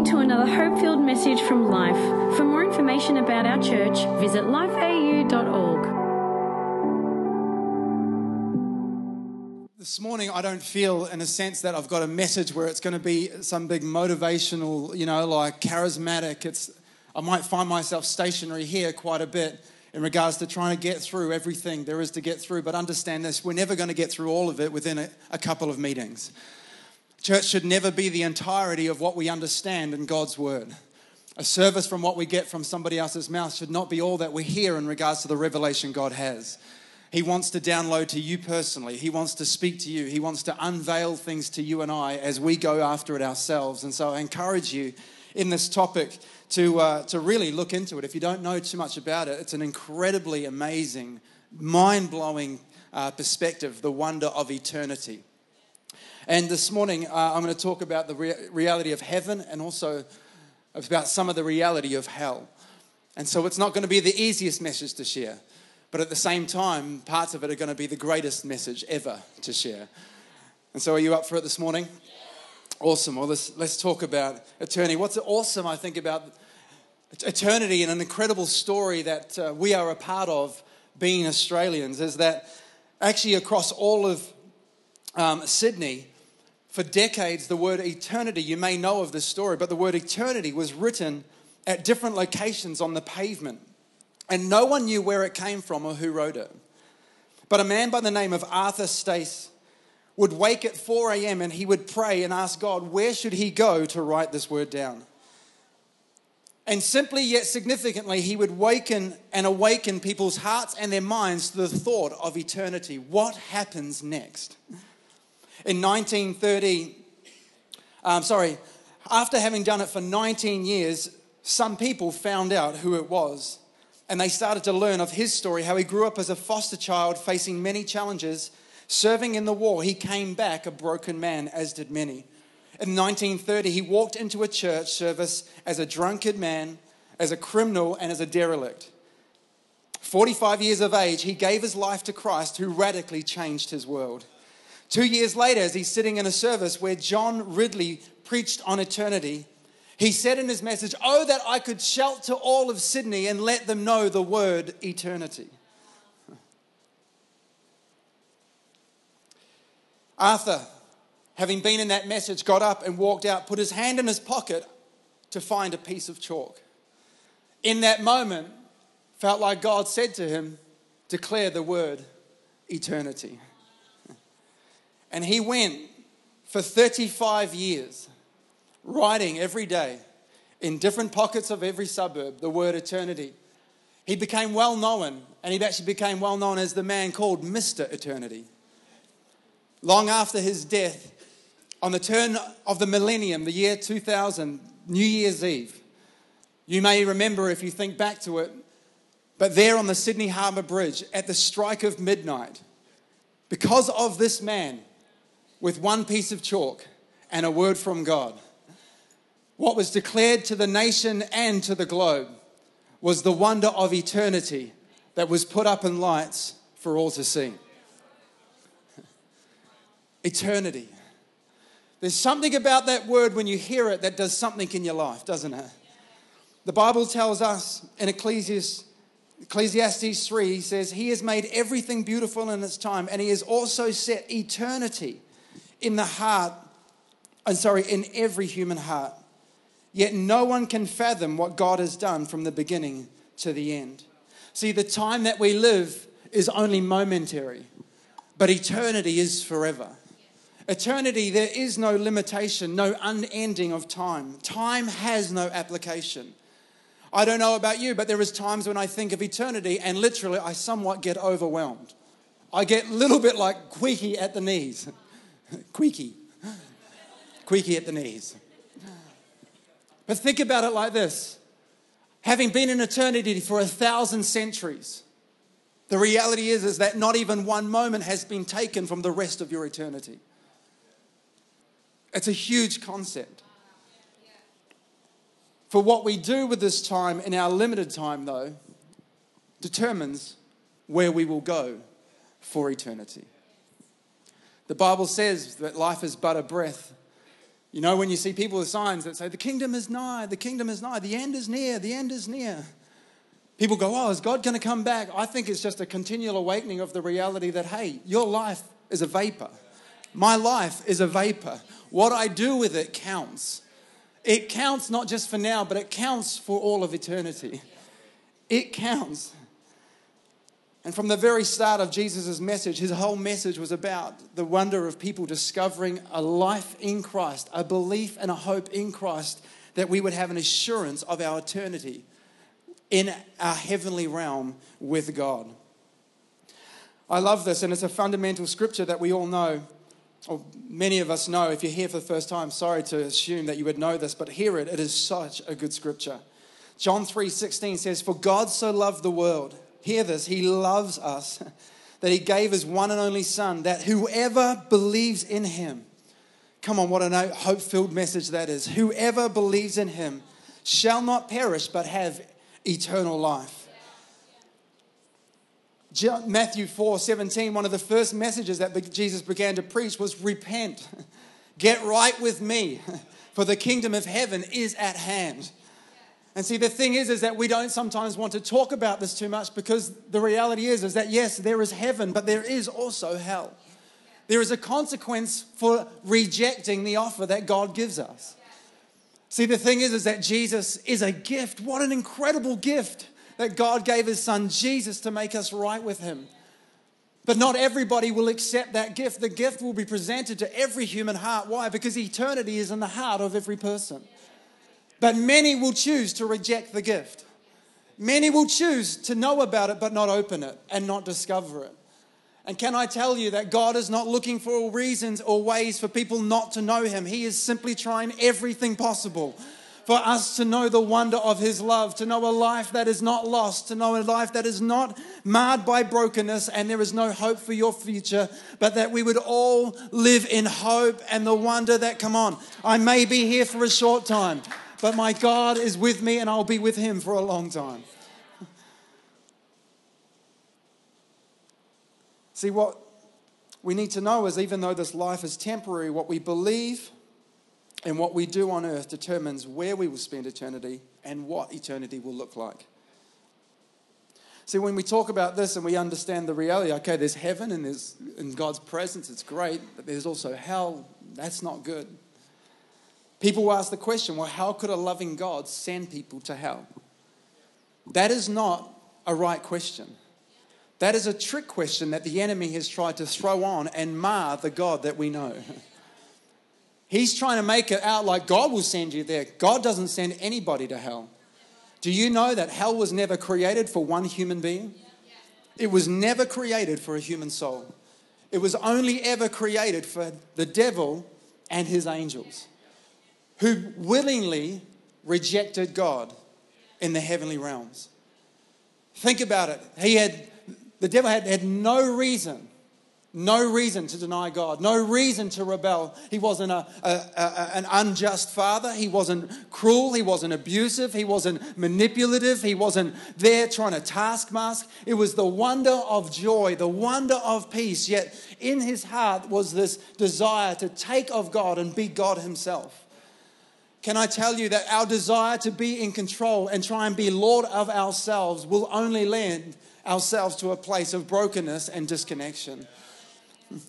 listening to another hope filled message from Life. For more information about our church, visit lifeau.org. This morning, I don't feel, in a sense, that I've got a message where it's going to be some big motivational, you know, like charismatic. It's, I might find myself stationary here quite a bit in regards to trying to get through everything there is to get through. But understand this we're never going to get through all of it within a, a couple of meetings. Church should never be the entirety of what we understand in God's word. A service from what we get from somebody else's mouth should not be all that we hear in regards to the revelation God has. He wants to download to you personally. He wants to speak to you. He wants to unveil things to you and I as we go after it ourselves. And so I encourage you in this topic to, uh, to really look into it. If you don't know too much about it, it's an incredibly amazing, mind blowing uh, perspective, the wonder of eternity. And this morning, uh, I'm going to talk about the rea- reality of heaven and also about some of the reality of hell. And so it's not going to be the easiest message to share, but at the same time, parts of it are going to be the greatest message ever to share. And so, are you up for it this morning? Awesome. Well, let's, let's talk about eternity. What's awesome, I think, about eternity and an incredible story that uh, we are a part of being Australians is that actually across all of um, Sydney, for decades, the word eternity, you may know of this story, but the word eternity was written at different locations on the pavement. And no one knew where it came from or who wrote it. But a man by the name of Arthur Stace would wake at 4 a.m. and he would pray and ask God, where should he go to write this word down? And simply yet significantly, he would waken and awaken people's hearts and their minds to the thought of eternity. What happens next? In 1930, um, sorry, after having done it for 19 years, some people found out who it was. And they started to learn of his story, how he grew up as a foster child, facing many challenges. Serving in the war, he came back a broken man, as did many. In 1930, he walked into a church service as a drunkard man, as a criminal, and as a derelict. 45 years of age, he gave his life to Christ, who radically changed his world. Two years later, as he's sitting in a service where John Ridley preached on eternity, he said in his message, Oh, that I could shout to all of Sydney and let them know the word eternity. Arthur, having been in that message, got up and walked out, put his hand in his pocket to find a piece of chalk. In that moment, felt like God said to him, Declare the word eternity. And he went for 35 years, writing every day in different pockets of every suburb the word eternity. He became well known, and he actually became well known as the man called Mr. Eternity. Long after his death, on the turn of the millennium, the year 2000, New Year's Eve, you may remember if you think back to it, but there on the Sydney Harbour Bridge at the strike of midnight, because of this man, with one piece of chalk and a word from God. What was declared to the nation and to the globe was the wonder of eternity that was put up in lights for all to see. eternity. There's something about that word when you hear it that does something in your life, doesn't it? The Bible tells us in Ecclesiastes, Ecclesiastes 3, he says, He has made everything beautiful in its time, and He has also set eternity in the heart, I'm sorry, in every human heart. Yet no one can fathom what God has done from the beginning to the end. See, the time that we live is only momentary, but eternity is forever. Eternity, there is no limitation, no unending of time. Time has no application. I don't know about you, but there is times when I think of eternity and literally I somewhat get overwhelmed. I get a little bit like squeaky at the knees. Queaky. Queaky at the knees. But think about it like this having been in eternity for a thousand centuries, the reality is, is that not even one moment has been taken from the rest of your eternity. It's a huge concept. For what we do with this time in our limited time, though, determines where we will go for eternity. The Bible says that life is but a breath, You know, when you see people with signs that say, the kingdom is nigh, the kingdom is nigh, the end is near, the end is near. People go, oh, is God going to come back? I think it's just a continual awakening of the reality that, hey, your life is a vapor. My life is a vapor. What I do with it counts. It counts not just for now, but it counts for all of eternity. It counts. And from the very start of Jesus' message, his whole message was about the wonder of people discovering a life in Christ, a belief and a hope in Christ that we would have an assurance of our eternity in our heavenly realm with God. I love this, and it's a fundamental scripture that we all know, or many of us know. If you're here for the first time, sorry to assume that you would know this, but hear it. It is such a good scripture. John 3:16 says, "For God so loved the world." Hear this, he loves us that he gave his one and only son that whoever believes in him Come on, what a hope filled message that is. Whoever believes in him shall not perish but have eternal life. Matthew 4 17, one of the first messages that Jesus began to preach was repent, get right with me, for the kingdom of heaven is at hand. And see, the thing is, is that we don't sometimes want to talk about this too much because the reality is, is that yes, there is heaven, but there is also hell. There is a consequence for rejecting the offer that God gives us. See, the thing is, is that Jesus is a gift. What an incredible gift that God gave his son Jesus to make us right with him. But not everybody will accept that gift. The gift will be presented to every human heart. Why? Because eternity is in the heart of every person. But many will choose to reject the gift. Many will choose to know about it but not open it and not discover it. And can I tell you that God is not looking for reasons or ways for people not to know Him? He is simply trying everything possible for us to know the wonder of His love, to know a life that is not lost, to know a life that is not marred by brokenness and there is no hope for your future, but that we would all live in hope and the wonder that, come on, I may be here for a short time, but my God is with me and I'll be with Him for a long time. See, what we need to know is even though this life is temporary, what we believe and what we do on earth determines where we will spend eternity and what eternity will look like. See, when we talk about this and we understand the reality, okay, there's heaven and there's in God's presence, it's great, but there's also hell. That's not good. People will ask the question, well, how could a loving God send people to hell? That is not a right question. That is a trick question that the enemy has tried to throw on and mar the God that we know. He's trying to make it out like God will send you there. God doesn't send anybody to hell. Do you know that hell was never created for one human being? It was never created for a human soul. It was only ever created for the devil and his angels who willingly rejected God in the heavenly realms. Think about it. He had the devil had, had no reason, no reason to deny God, no reason to rebel. He wasn't a, a, a, an unjust father. He wasn't cruel. He wasn't abusive. He wasn't manipulative. He wasn't there trying to taskmask. It was the wonder of joy, the wonder of peace. Yet in his heart was this desire to take of God and be God himself. Can I tell you that our desire to be in control and try and be Lord of ourselves will only land ourselves to a place of brokenness and disconnection.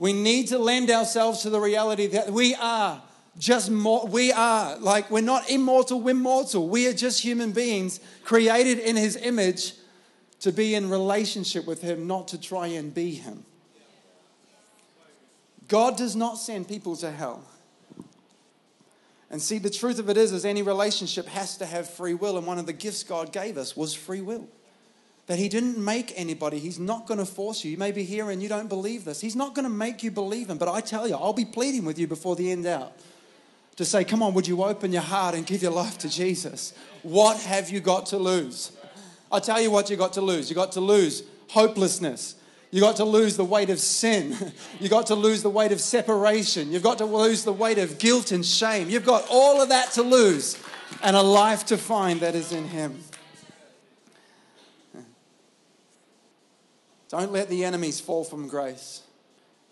We need to lend ourselves to the reality that we are just more, we are like, we're not immortal, we're mortal. We are just human beings created in His image to be in relationship with Him, not to try and be Him. God does not send people to hell. And see, the truth of it is, is any relationship has to have free will. And one of the gifts God gave us was free will that He didn't make anybody. He's not going to force you. You may be here and you don't believe this. He's not going to make you believe Him. But I tell you, I'll be pleading with you before the end out to say, Come on, would you open your heart and give your life to Jesus? What have you got to lose? I tell you what you got to lose. You got to lose hopelessness. You got to lose the weight of sin. You got to lose the weight of separation. You've got to lose the weight of guilt and shame. You've got all of that to lose and a life to find that is in Him. Don't let the enemies fall from grace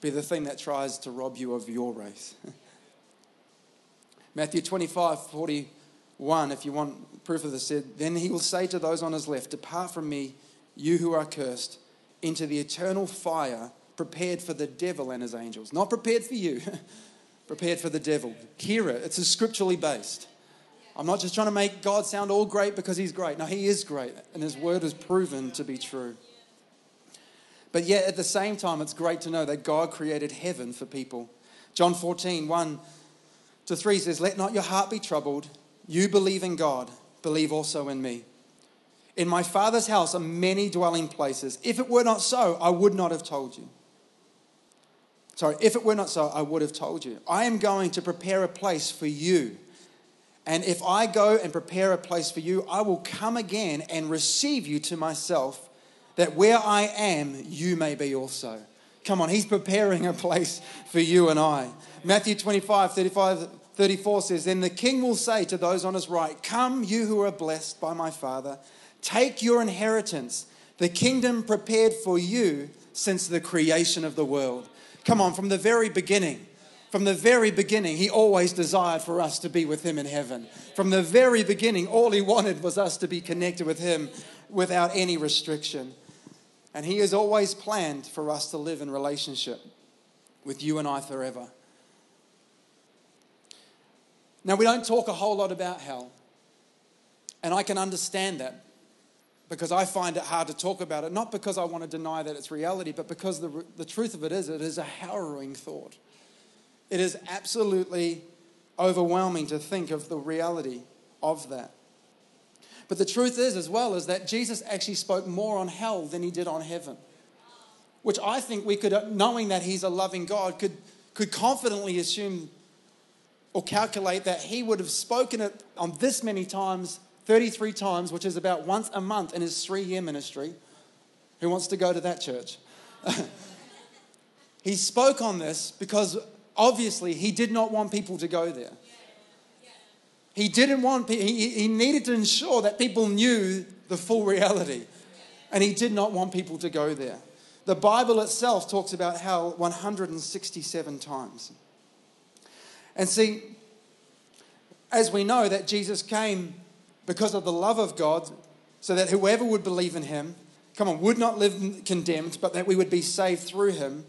be the thing that tries to rob you of your race. Matthew 25, 41, if you want proof of this, said, Then he will say to those on his left, Depart from me, you who are cursed, into the eternal fire prepared for the devil and his angels. Not prepared for you, prepared for the devil. Hear it, it's scripturally based. I'm not just trying to make God sound all great because he's great. No, he is great, and his word is proven to be true. But yet, at the same time, it's great to know that God created heaven for people. John 14, 1 to 3 says, Let not your heart be troubled. You believe in God, believe also in me. In my Father's house are many dwelling places. If it were not so, I would not have told you. Sorry, if it were not so, I would have told you. I am going to prepare a place for you. And if I go and prepare a place for you, I will come again and receive you to myself, that where I am, you may be also. Come on, he's preparing a place for you and I. Matthew 25, 35, 34 says, Then the king will say to those on his right, Come, you who are blessed by my Father, take your inheritance, the kingdom prepared for you since the creation of the world. Come on, from the very beginning. From the very beginning, he always desired for us to be with him in heaven. From the very beginning, all he wanted was us to be connected with him without any restriction. And he has always planned for us to live in relationship with you and I forever. Now, we don't talk a whole lot about hell. And I can understand that because I find it hard to talk about it, not because I want to deny that it's reality, but because the, the truth of it is, it is a harrowing thought. It is absolutely overwhelming to think of the reality of that. But the truth is, as well, is that Jesus actually spoke more on hell than he did on heaven. Which I think we could, knowing that he's a loving God, could, could confidently assume or calculate that he would have spoken it on this many times, 33 times, which is about once a month in his three year ministry. Who wants to go to that church? he spoke on this because obviously he did not want people to go there. He didn't want, he, he needed to ensure that people knew the full reality. And he did not want people to go there. The Bible itself talks about hell 167 times. And see, as we know that Jesus came because of the love of God, so that whoever would believe in him, come on, would not live condemned, but that we would be saved through him.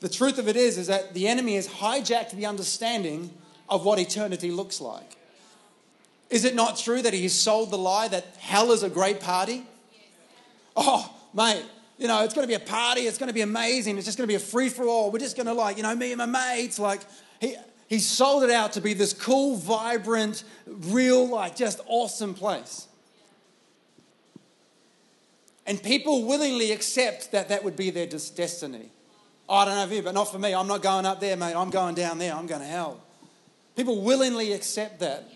The truth of it is, is that the enemy has hijacked the understanding of what eternity looks like. Is it not true that he has sold the lie that hell is a great party? Oh, mate, you know, it's going to be a party. It's going to be amazing. It's just going to be a free for all. We're just going to, like, you know, me and my mates, like, he, he sold it out to be this cool, vibrant, real, like, just awesome place. And people willingly accept that that would be their destiny. Oh, I don't know if you, but not for me. I'm not going up there, mate. I'm going down there. I'm going to hell. People willingly accept that.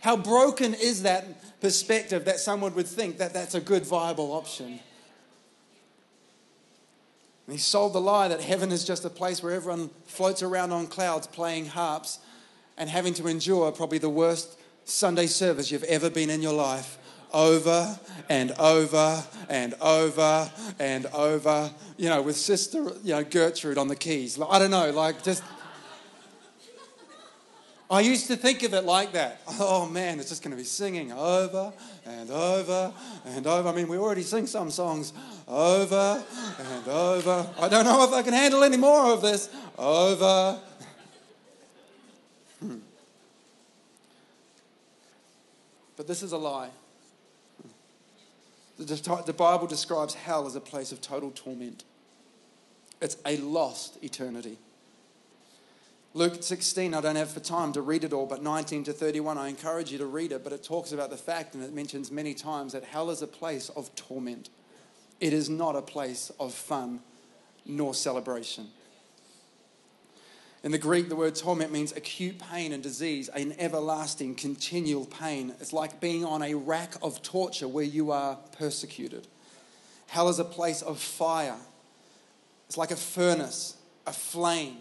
How broken is that perspective that someone would think that that's a good, viable option? And he sold the lie that heaven is just a place where everyone floats around on clouds playing harps and having to endure probably the worst Sunday service you've ever been in your life over and over and over and over, you know, with Sister you know, Gertrude on the keys. I don't know, like just. I used to think of it like that. Oh man, it's just going to be singing over and over and over. I mean, we already sing some songs over and over. I don't know if I can handle any more of this. Over. Hmm. But this is a lie. The Bible describes hell as a place of total torment. It's a lost eternity. Luke 16, I don't have for time to read it all, but 19 to 31, I encourage you to read it. But it talks about the fact, and it mentions many times, that hell is a place of torment. It is not a place of fun nor celebration. In the Greek, the word torment means acute pain and disease, an everlasting, continual pain. It's like being on a rack of torture where you are persecuted. Hell is a place of fire, it's like a furnace, a flame.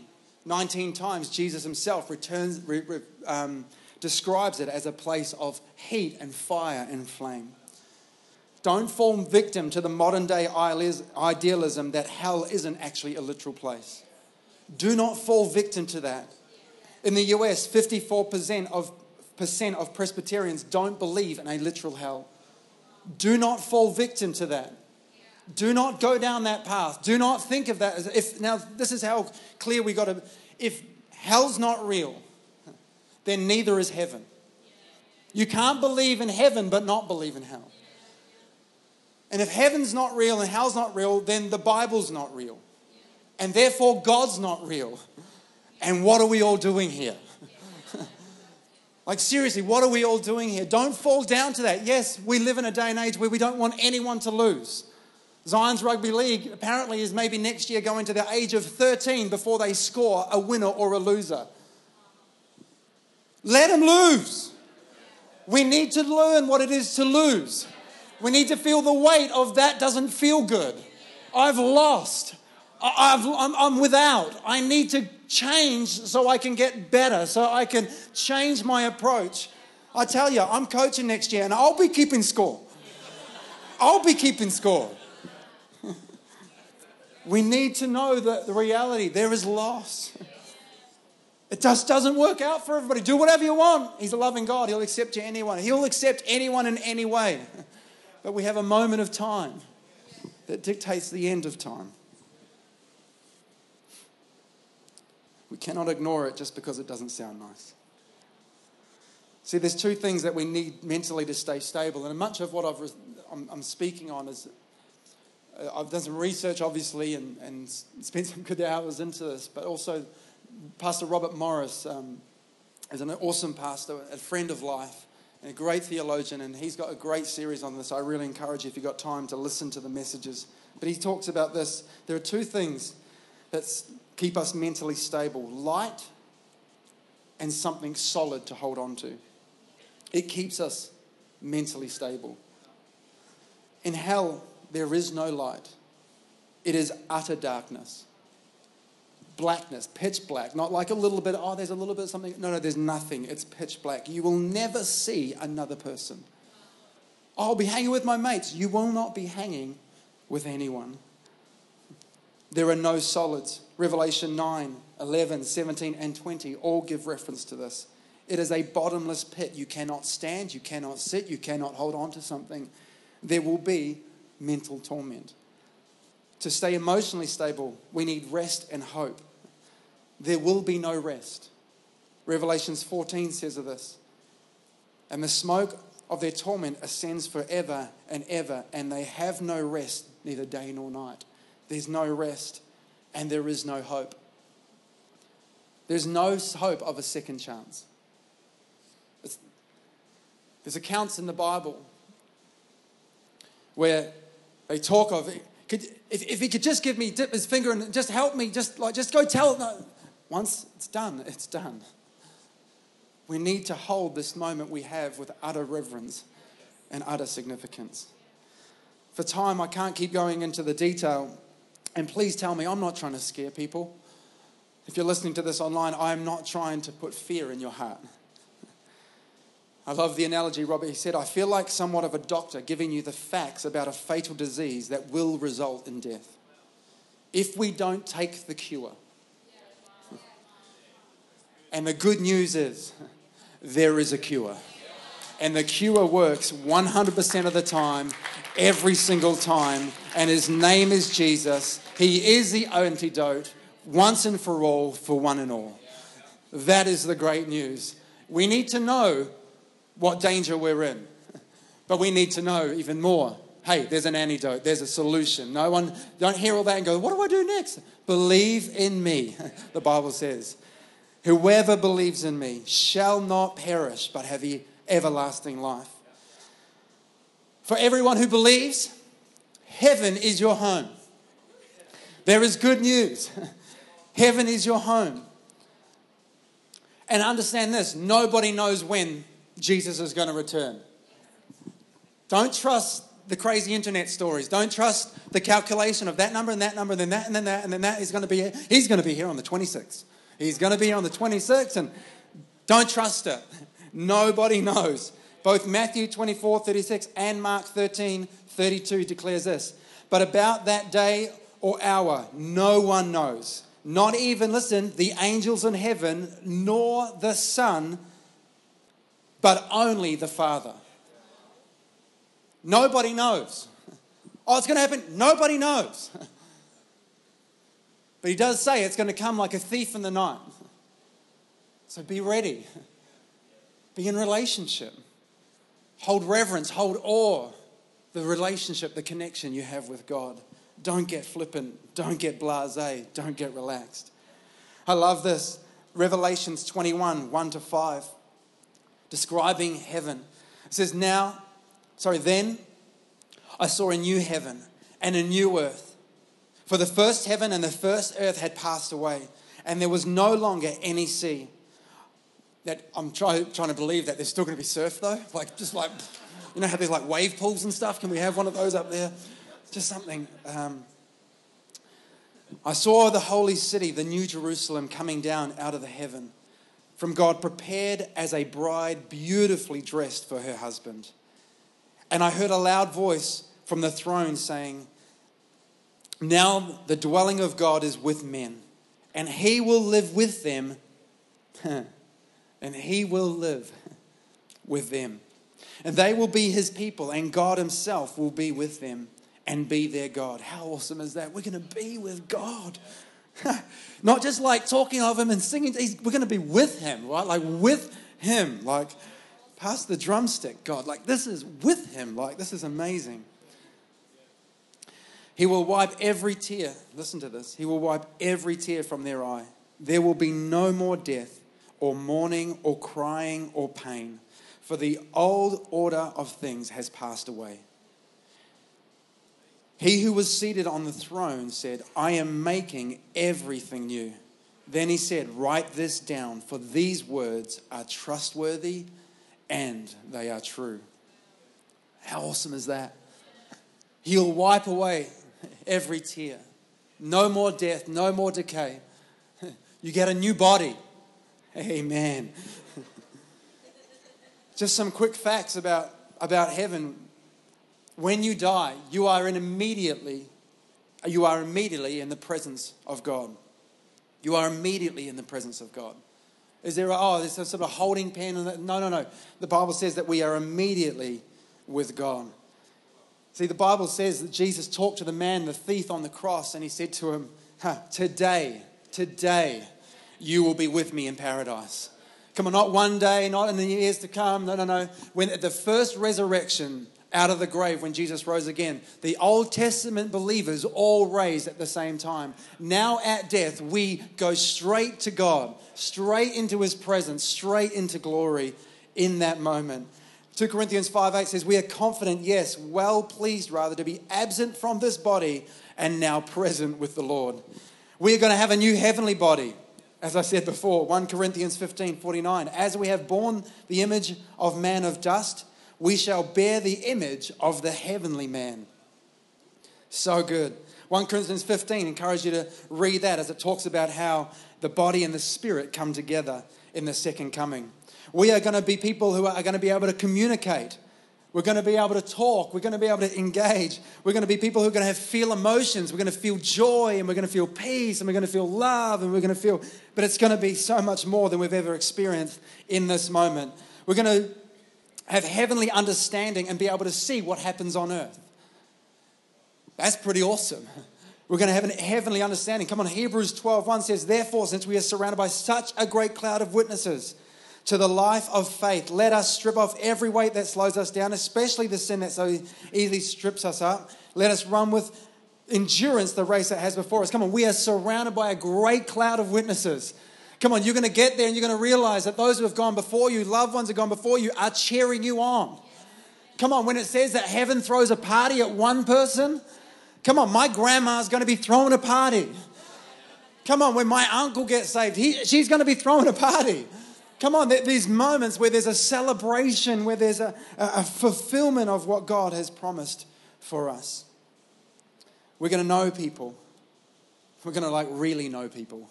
19 times, Jesus himself returns, re, re, um, describes it as a place of heat and fire and flame. Don't fall victim to the modern day idealism that hell isn't actually a literal place. Do not fall victim to that. In the US, 54% of, percent of Presbyterians don't believe in a literal hell. Do not fall victim to that. Do not go down that path. Do not think of that as if now this is how clear we got to if hell's not real, then neither is heaven. You can't believe in heaven but not believe in hell. And if heaven's not real and hell's not real, then the Bible's not real. And therefore God's not real. And what are we all doing here? like, seriously, what are we all doing here? Don't fall down to that. Yes, we live in a day and age where we don't want anyone to lose. Zion's Rugby League apparently is maybe next year going to the age of 13 before they score a winner or a loser. Let them lose. We need to learn what it is to lose. We need to feel the weight of that doesn't feel good. I've lost. I'm, I'm without. I need to change so I can get better, so I can change my approach. I tell you, I'm coaching next year and I'll be keeping score. I'll be keeping score. We need to know that the reality there is loss. It just doesn't work out for everybody. Do whatever you want. He's a loving God. He'll accept you anyone. He'll accept anyone in any way. But we have a moment of time that dictates the end of time. We cannot ignore it just because it doesn't sound nice. See, there's two things that we need mentally to stay stable, and much of what I'm, I'm speaking on is I've done some research, obviously, and, and spent some good hours into this, but also Pastor Robert Morris um, is an awesome pastor, a friend of life, and a great theologian, and he's got a great series on this. I really encourage you, if you've got time, to listen to the messages. But he talks about this. There are two things that keep us mentally stable light and something solid to hold on to. It keeps us mentally stable. In hell, there is no light, it is utter darkness. Blackness, pitch black, not like a little bit, oh, there's a little bit of something. No, no, there's nothing. It's pitch black. You will never see another person. Oh, I'll be hanging with my mates. You will not be hanging with anyone. There are no solids. Revelation 9, 11, 17, and 20 all give reference to this. It is a bottomless pit. You cannot stand, you cannot sit, you cannot hold on to something. There will be mental torment. To stay emotionally stable, we need rest and hope. There will be no rest. Revelations 14 says of this. And the smoke of their torment ascends forever and ever, and they have no rest, neither day nor night. There's no rest, and there is no hope. There's no hope of a second chance. There's accounts in the Bible where they talk of could, if, if he could just give me dip his finger and just help me, just like just go tell. No, once it's done, it's done. We need to hold this moment we have with utter reverence and utter significance. For time, I can't keep going into the detail. And please tell me, I'm not trying to scare people. If you're listening to this online, I am not trying to put fear in your heart. I love the analogy, Robert. He said, I feel like somewhat of a doctor giving you the facts about a fatal disease that will result in death. If we don't take the cure, and the good news is, there is a cure. And the cure works 100% of the time, every single time. And his name is Jesus. He is the antidote once and for all, for one and all. That is the great news. We need to know what danger we're in. But we need to know even more. Hey, there's an antidote, there's a solution. No one, don't hear all that and go, what do I do next? Believe in me, the Bible says. Whoever believes in me shall not perish, but have everlasting life. For everyone who believes, heaven is your home. There is good news. Heaven is your home. And understand this nobody knows when Jesus is going to return. Don't trust the crazy internet stories. Don't trust the calculation of that number and that number and then that and then that and then that is going to be here. he's going to be here on the 26th. He's going to be here on the 26th and don't trust it. Nobody knows. Both Matthew 24, 36 and Mark 13, 32 declares this. But about that day or hour, no one knows, not even, listen, the angels in heaven, nor the Son, but only the Father. Nobody knows. Oh, it's going to happen. Nobody knows. But he does say it's going to come like a thief in the night. So be ready. Be in relationship. Hold reverence, hold awe, the relationship, the connection you have with God. Don't get flippant, don't get blase, don't get relaxed. I love this. Revelations 21 1 to 5, describing heaven. It says, Now, sorry, then I saw a new heaven and a new earth. For the first heaven and the first earth had passed away, and there was no longer any sea. That I'm try, trying to believe that there's still going to be surf though, like just like you know how there's like wave pools and stuff. Can we have one of those up there? Just something. Um, I saw the holy city, the new Jerusalem, coming down out of the heaven from God, prepared as a bride beautifully dressed for her husband. And I heard a loud voice from the throne saying, Now the dwelling of God is with men, and he will live with them, and he will live with them. And they will be his people, and God himself will be with them and be their God. How awesome is that? We're going to be with God. Not just like talking of him and singing, we're going to be with him, right? Like with him. Like, pass the drumstick, God. Like, this is with him. Like, this is amazing. He will wipe every tear. Listen to this. He will wipe every tear from their eye. There will be no more death, or mourning, or crying, or pain, for the old order of things has passed away. He who was seated on the throne said, I am making everything new. Then he said, Write this down, for these words are trustworthy and they are true. How awesome is that? He'll wipe away every tear. No more death, no more decay. You get a new body. Amen. Just some quick facts about, about heaven when you die, you are immediately, you are immediately in the presence of God. You are immediately in the presence of God. Is there, a, oh, there's a sort of holding pen? No, no, no. The Bible says that we are immediately with God. See, the Bible says that Jesus talked to the man, the thief on the cross, and he said to him, Today, today, you will be with me in paradise. Come on, not one day, not in the years to come. No, no, no. When at the first resurrection, out of the grave when Jesus rose again. The Old Testament believers all raised at the same time. Now at death, we go straight to God, straight into his presence, straight into glory in that moment. 2 Corinthians 5 8 says, We are confident, yes, well pleased rather, to be absent from this body and now present with the Lord. We are going to have a new heavenly body. As I said before, 1 Corinthians 15 49. As we have borne the image of man of dust, we shall bear the image of the heavenly man. So good. 1 Corinthians 15, encourage you to read that as it talks about how the body and the spirit come together in the second coming. We are going to be people who are going to be able to communicate. We're going to be able to talk. We're going to be able to engage. We're going to be people who are going to have feel emotions. We're going to feel joy and we're going to feel peace and we're going to feel love and we're going to feel, but it's going to be so much more than we've ever experienced in this moment. We're going to have heavenly understanding and be able to see what happens on earth. That's pretty awesome. We're going to have a heavenly understanding. Come on, Hebrews 12 1 says, Therefore, since we are surrounded by such a great cloud of witnesses to the life of faith, let us strip off every weight that slows us down, especially the sin that so easily strips us up. Let us run with endurance the race that has before us. Come on, we are surrounded by a great cloud of witnesses. Come on, you're going to get there and you're going to realize that those who have gone before you, loved ones who have gone before you, are cheering you on. Come on, when it says that heaven throws a party at one person, come on, my grandma's going to be throwing a party. Come on, when my uncle gets saved, he, she's going to be throwing a party. Come on, these moments where there's a celebration, where there's a, a fulfillment of what God has promised for us. We're going to know people. We're going to like really know people.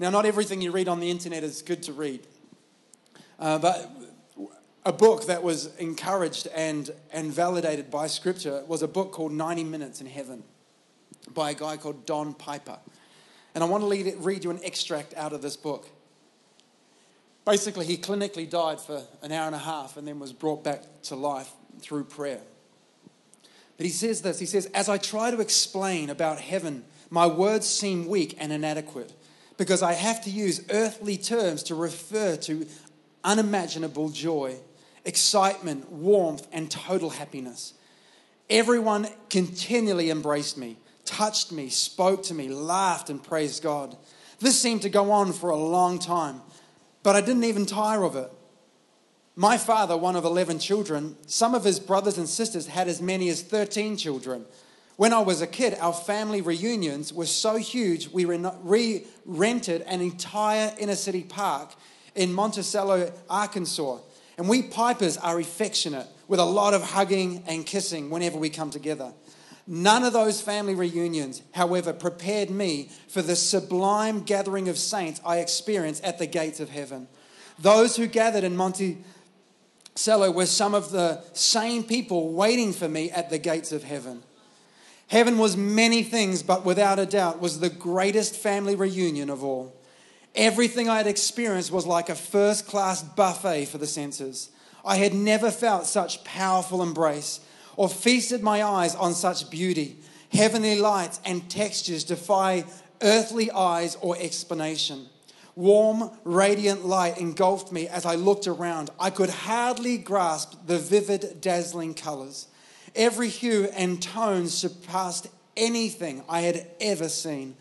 Now, not everything you read on the internet is good to read, uh, but a book that was encouraged and, and validated by Scripture was a book called 90 Minutes in Heaven. by a guy called Don Piper. And I want to lead, read you an extract out of this book. Basically, he clinically died for an hour and a half and then was brought back to life through prayer. But he says this he says, As I try to explain about heaven, my words seem weak and inadequate because I have to use earthly terms to refer to unimaginable joy, excitement, warmth, and total happiness. Everyone continually embraced me, touched me, spoke to me, laughed, and praised God. This seemed to go on for a long time, but I didn't even tire of it. My father, one of 11 children, some of his brothers and sisters had as many as 13 children. When I was a kid, our family reunions were so huge, we re rented an entire inner city park in Monticello, Arkansas. And we Pipers are affectionate with a lot of hugging and kissing whenever we come together. None of those family reunions, however, prepared me for the sublime gathering of saints I experienced at the gates of heaven. Those who gathered in Monticello were some of the same people waiting for me at the gates of heaven. Heaven was many things, but without a doubt was the greatest family reunion of all. Everything I had experienced was like a first class buffet for the senses. I had never felt such powerful embrace or feasted my eyes on such beauty. Heavenly lights and textures defy earthly eyes or explanation. Warm, radiant light engulfed me as I looked around. I could hardly grasp the vivid, dazzling colors. Every hue and tone surpassed anything I had ever seen.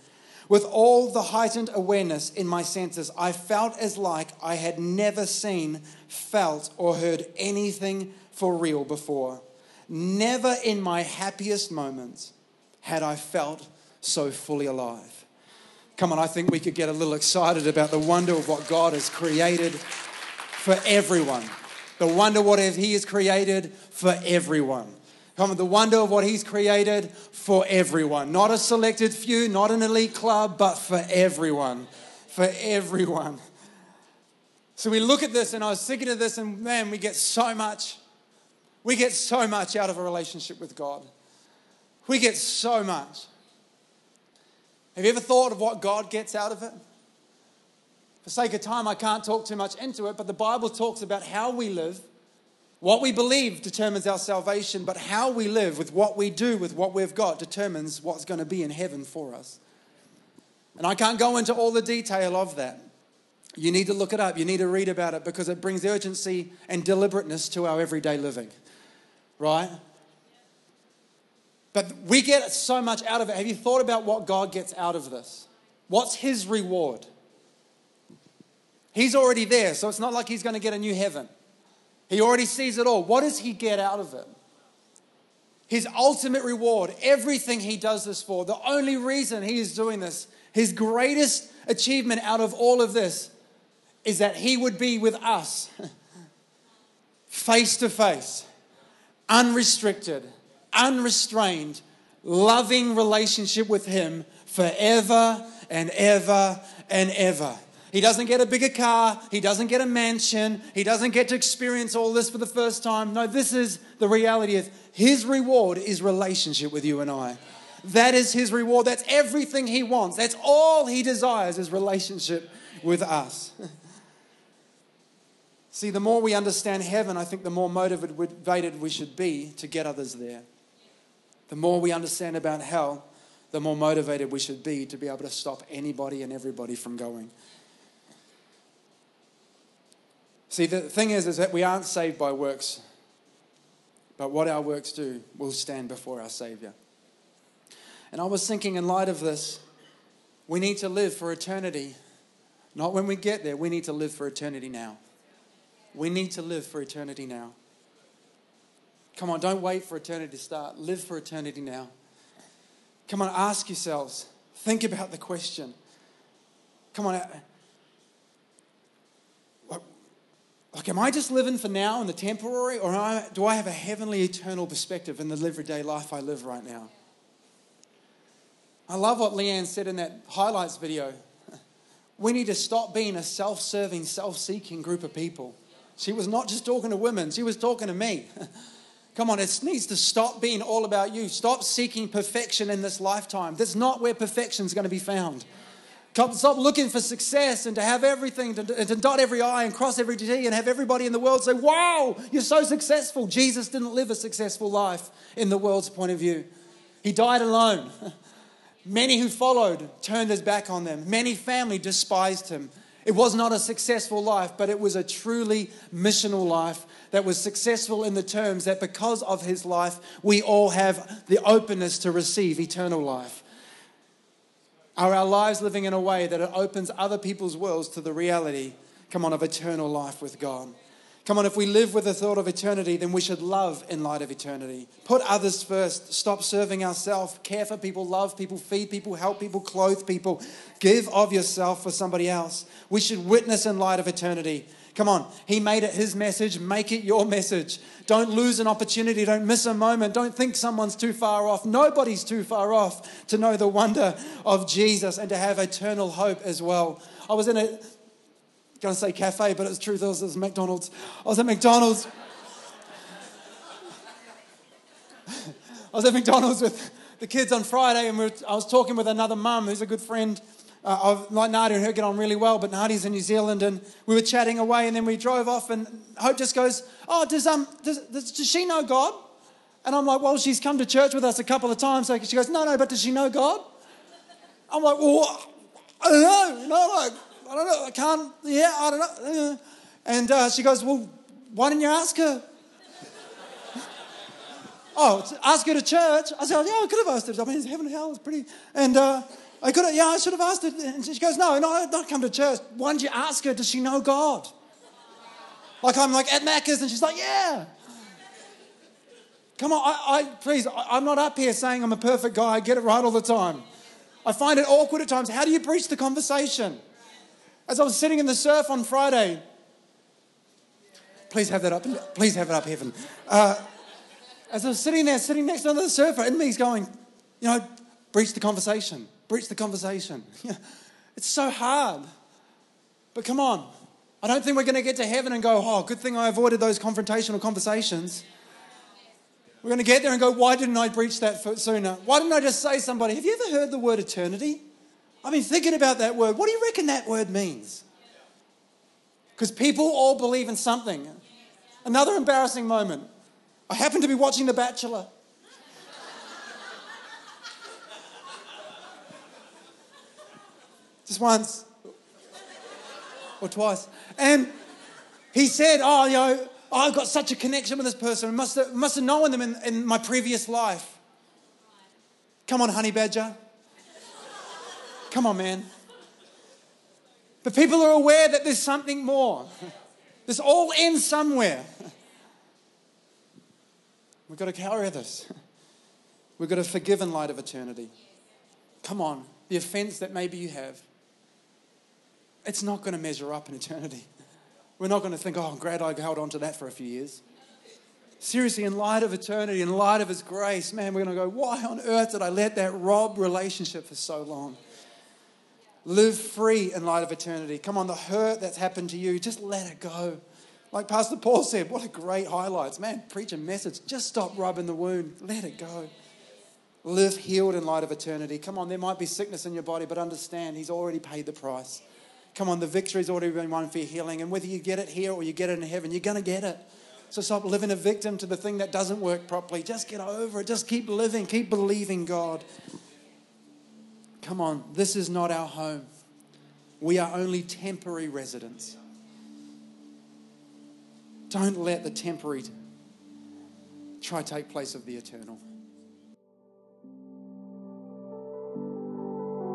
With all the heightened awareness in my senses, I felt as like I had never seen, felt, or heard anything for real before. Never in my happiest moments had I felt so fully alive. Come on, I think we could get a little excited about the wonder of what God has created for everyone. The wonder what He has created for everyone. Come the wonder of what He's created for everyone. Not a selected few, not an elite club, but for everyone. For everyone. So we look at this, and I was thinking of this, and man, we get so much. We get so much out of a relationship with God. We get so much. Have you ever thought of what God gets out of it? For sake of time, I can't talk too much into it, but the Bible talks about how we live what we believe determines our salvation, but how we live with what we do with what we've got determines what's going to be in heaven for us. And I can't go into all the detail of that. You need to look it up, you need to read about it because it brings urgency and deliberateness to our everyday living, right? But we get so much out of it. Have you thought about what God gets out of this? What's His reward? He's already there, so it's not like He's going to get a new heaven. He already sees it all. What does he get out of it? His ultimate reward, everything he does this for, the only reason he is doing this, his greatest achievement out of all of this is that he would be with us face to face, unrestricted, unrestrained, loving relationship with him forever and ever and ever. He doesn't get a bigger car. He doesn't get a mansion. He doesn't get to experience all this for the first time. No, this is the reality of his reward is relationship with you and I. That is his reward. That's everything he wants. That's all he desires is relationship with us. See, the more we understand heaven, I think the more motivated we should be to get others there. The more we understand about hell, the more motivated we should be to be able to stop anybody and everybody from going. See, the thing is, is that we aren't saved by works, but what our works do will stand before our Savior. And I was thinking, in light of this, we need to live for eternity. Not when we get there, we need to live for eternity now. We need to live for eternity now. Come on, don't wait for eternity to start. Live for eternity now. Come on, ask yourselves. Think about the question. Come on, Like, am I just living for now in the temporary, or I, do I have a heavenly, eternal perspective in the everyday life I live right now? I love what Leanne said in that highlights video. We need to stop being a self serving, self seeking group of people. She was not just talking to women, she was talking to me. Come on, it needs to stop being all about you. Stop seeking perfection in this lifetime. That's not where perfection is going to be found. Stop looking for success and to have everything, to, to dot every I and cross every T and have everybody in the world say, Wow, you're so successful. Jesus didn't live a successful life in the world's point of view. He died alone. Many who followed turned his back on them. Many family despised him. It was not a successful life, but it was a truly missional life that was successful in the terms that because of his life, we all have the openness to receive eternal life. Are our lives living in a way that it opens other people's worlds to the reality, come on, of eternal life with God? Come on, if we live with the thought of eternity, then we should love in light of eternity. Put others first. Stop serving ourselves. Care for people, love people, feed people, help people, clothe people. Give of yourself for somebody else. We should witness in light of eternity. Come on, He made it His message, make it your message. Don't lose an opportunity, don't miss a moment, don't think someone's too far off. Nobody's too far off to know the wonder of Jesus and to have eternal hope as well. I was in a, going to say cafe, but it's it was, it was McDonald's. I was at McDonald's. I was at McDonald's with the kids on Friday, and we were, I was talking with another mum who's a good friend uh, like Nadia and her get on really well, but Nadia's in New Zealand, and we were chatting away, and then we drove off, and Hope just goes, "Oh, does um does, does, does she know God?" And I'm like, "Well, she's come to church with us a couple of times." So she goes, "No, no, but does she know God?" I'm like, "Well, I don't know, you know, like I don't know, I can't, yeah, I don't know." And uh, she goes, "Well, why didn't you ask her?" oh, ask her to church. I said, "Yeah, I could have asked her." I mean, heaven and hell is pretty, and. Uh, I could have, yeah, I should have asked her. And she goes, no, no, not come to church. Why don't you ask her, does she know God? Like I'm like at Macca's and she's like, yeah. Come on, I, I please, I, am not up here saying I'm a perfect guy, I get it right all the time. I find it awkward at times. How do you breach the conversation? As I was sitting in the surf on Friday, please have that up, please have it up, heaven. Uh, as I was sitting there, sitting next to the surfer, and me's going, you know, breach the conversation breach the conversation. it's so hard. But come on. I don't think we're going to get to heaven and go, oh, good thing I avoided those confrontational conversations. We're going to get there and go, why didn't I breach that sooner? Why didn't I just say somebody, have you ever heard the word eternity? I've been thinking about that word. What do you reckon that word means? Because people all believe in something. Another embarrassing moment. I happened to be watching The Bachelor. Just once or twice. And he said, Oh, you know, I've got such a connection with this person. I must have, must have known them in, in my previous life. Come on, honey badger. Come on, man. But people are aware that there's something more. This all ends somewhere. We've got to carry this. We've got to forgive in light of eternity. Come on, the offense that maybe you have it's not going to measure up in eternity. We're not going to think, oh, I'm glad I held on to that for a few years. Seriously, in light of eternity, in light of His grace, man, we're going to go, why on earth did I let that rob relationship for so long? Live free in light of eternity. Come on, the hurt that's happened to you, just let it go. Like Pastor Paul said, what a great highlights. Man, preach a message. Just stop rubbing the wound. Let it go. Live healed in light of eternity. Come on, there might be sickness in your body, but understand He's already paid the price. Come on, the victory's already been won for your healing. And whether you get it here or you get it in heaven, you're going to get it. So stop living a victim to the thing that doesn't work properly. Just get over it. Just keep living. Keep believing God. Come on, this is not our home. We are only temporary residents. Don't let the temporary try take place of the eternal.